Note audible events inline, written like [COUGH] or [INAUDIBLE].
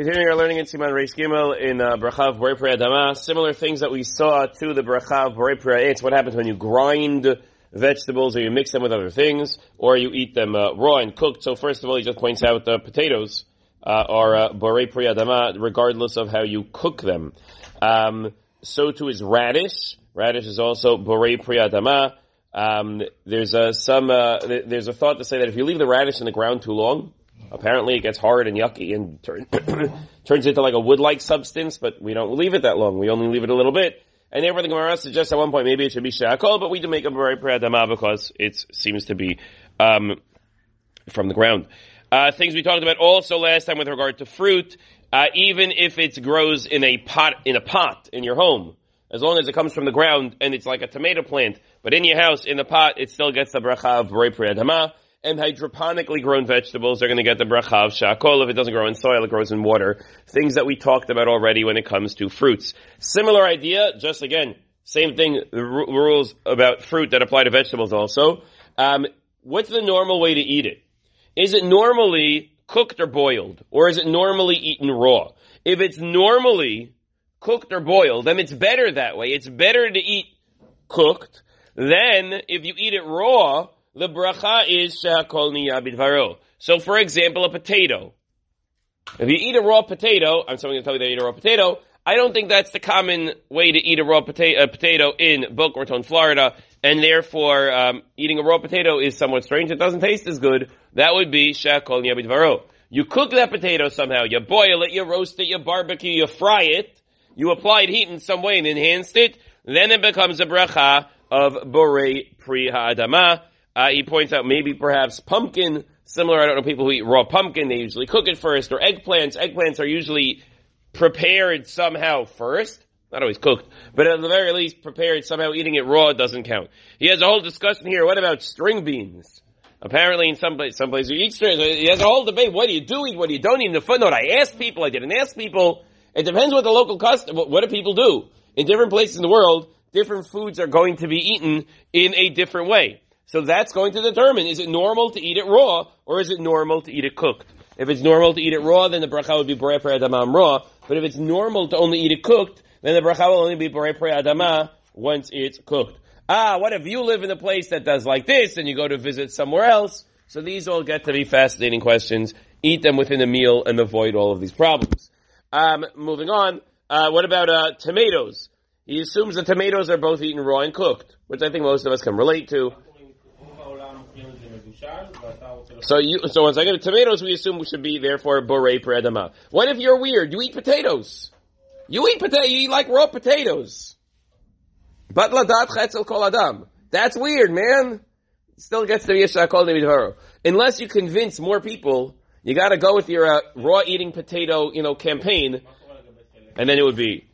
Continuing our learning in Siman Reish Gimel in uh, Brachav Borei Pri Adama, similar things that we saw to the Brachav Borei Pri It's what happens when you grind vegetables or you mix them with other things or you eat them uh, raw and cooked. So first of all, he just points out the potatoes uh, are uh, Borei Pri Adama regardless of how you cook them. Um, so too is radish. Radish is also Borei Pri Adama. Um, there's a, some, uh, there's a thought to say that if you leave the radish in the ground too long, apparently it gets hard and yucky and turn, [COUGHS] turns into like a wood-like substance, but we don't leave it that long. We only leave it a little bit. And therefore the Gemara suggests at one point maybe it should be shakol, but we do make a Borei Pri Adama because it seems to be, um, from the ground. Uh, things we talked about also last time with regard to fruit, uh, even if it grows in a pot, in a pot in your home, as long as it comes from the ground and it's like a tomato plant, but in your house, in the pot, it still gets the bracha of Borei Pri Adama. And hydroponically grown vegetables are going to get the bracha of shakol. If it doesn't grow in soil, it grows in water. Things that we talked about already when it comes to fruits. Similar idea, just again, same thing, the r- rules about fruit that apply to vegetables also. Um, what's the normal way to eat it? Is it normally cooked or boiled? Or is it normally eaten raw? If it's normally cooked or boiled, then it's better that way. It's better to eat cooked than if you eat it raw, the bracha is shakol niyabidvaro. So for example, a potato. If you eat a raw potato, I'm someone going to tell you they eat a raw potato, I don't think that's the common way to eat a raw potato, potato in Boca Raton, Florida, and therefore um, eating a raw potato is somewhat strange. It doesn't taste as good. That would be shakol niyabidvaro. You cook that potato somehow. You boil it, you roast it, you barbecue, you fry it. You applied heat in some way and enhanced it. Then it becomes a bracha of borei pri ha'adama. Uh, he points out maybe perhaps pumpkin, similar, I don't know, people who eat raw pumpkin, they usually cook it first, or eggplants. Eggplants are usually prepared somehow first. Not always cooked, but at the very least prepared somehow eating it raw doesn't count. He has a whole discussion here. What about string beans? Apparently in some place, some places you eat string. He has a whole debate. What do you do eat? What do you don't eat? In the footnote, I asked people, I didn't ask people. It depends what the local custom, what do people do? In different places in the world, different foods are going to be eaten in a different way. So that's going to determine, is it normal to eat it raw, or is it normal to eat it cooked? If it's normal to eat it raw, then the bracha would be borei pri adama raw. But if it's normal to only eat it cooked, then the bracha will only be borei pri adama once it's cooked. Ah, what if you live in a place that does like this, and you go to visit somewhere else? So these all get to be fascinating questions. Eat them within a meal and avoid all of these problems. Um, moving on, uh, what about uh, tomatoes? He assumes the tomatoes are both eaten raw and cooked, which I think most of us can relate to. So you, so once I get tomatoes, we assume we should be therefore borei adama. What if you're weird? You eat potatoes. You eat potato. You eat like raw potatoes. But ladat chetzel kol adam. That's weird, man. Still gets to shakol nemidvaro. Unless you convince more people, you got to go with your uh, raw eating potato, you know, campaign, and then it would be